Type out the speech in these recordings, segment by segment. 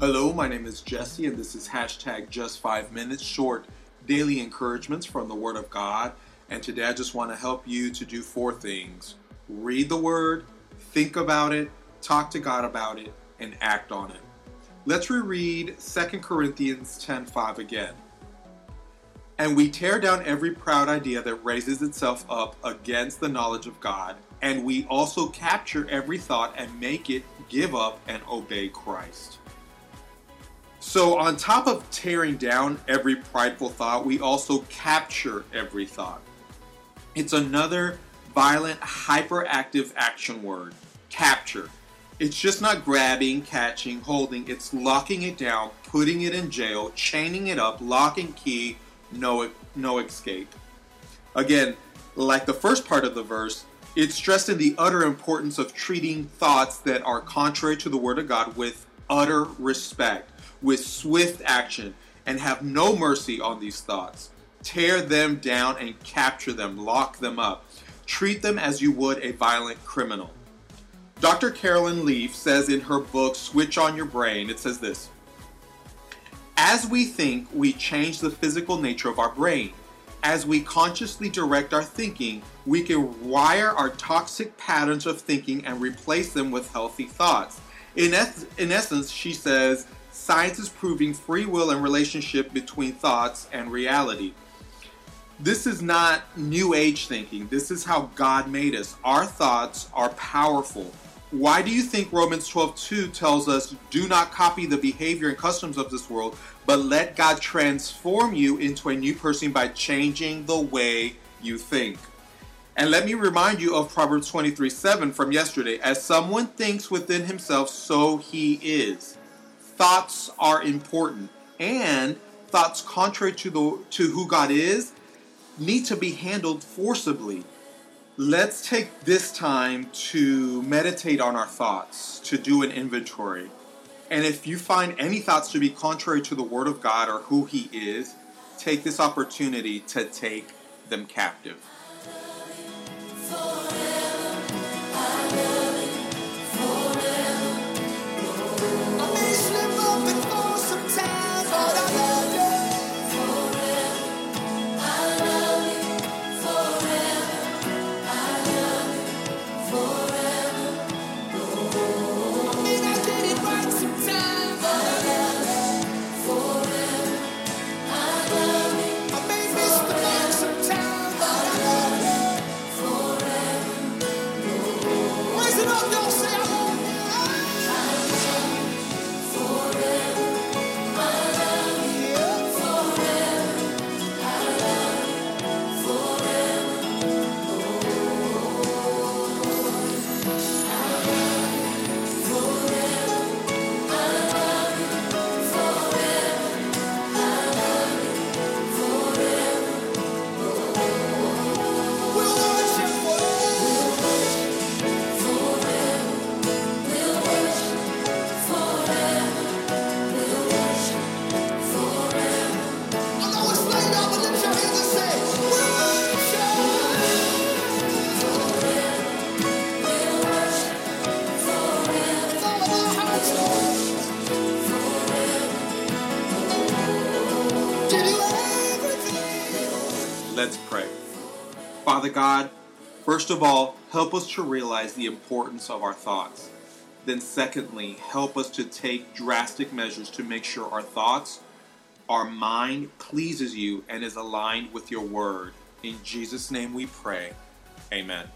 Hello, my name is Jesse, and this is hashtag just five minutes short daily encouragements from the Word of God. And today I just want to help you to do four things read the Word, think about it, talk to God about it, and act on it. Let's reread 2 Corinthians 10 5 again. And we tear down every proud idea that raises itself up against the knowledge of God, and we also capture every thought and make it give up and obey Christ. So, on top of tearing down every prideful thought, we also capture every thought. It's another violent, hyperactive action word capture. It's just not grabbing, catching, holding, it's locking it down, putting it in jail, chaining it up, lock and key, no, no escape. Again, like the first part of the verse, it's stressing the utter importance of treating thoughts that are contrary to the Word of God with utter respect with swift action and have no mercy on these thoughts. Tear them down and capture them, lock them up. Treat them as you would a violent criminal. Dr. Carolyn Leaf says in her book, Switch on Your Brain, it says this As we think, we change the physical nature of our brain. As we consciously direct our thinking, we can wire our toxic patterns of thinking and replace them with healthy thoughts. In, es- in essence, she says, science is proving free will and relationship between thoughts and reality. This is not new age thinking. This is how God made us. Our thoughts are powerful. Why do you think Romans 12:2 tells us do not copy the behavior and customs of this world, but let God transform you into a new person by changing the way you think? And let me remind you of Proverbs 23 7 from yesterday. As someone thinks within himself, so he is thoughts are important and thoughts contrary to the to who God is need to be handled forcibly. Let's take this time to meditate on our thoughts, to do an inventory. And if you find any thoughts to be contrary to the word of God or who he is, take this opportunity to take them captive. Let's pray. Father God, first of all, help us to realize the importance of our thoughts. Then, secondly, help us to take drastic measures to make sure our thoughts, our mind pleases you and is aligned with your word. In Jesus' name we pray. Amen.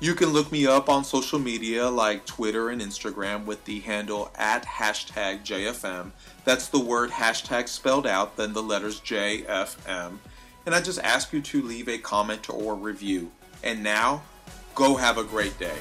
You can look me up on social media like Twitter and Instagram with the handle at hashtag JFM. That's the word hashtag spelled out, then the letters JFM and I just ask you to leave a comment or review. And now, go have a great day.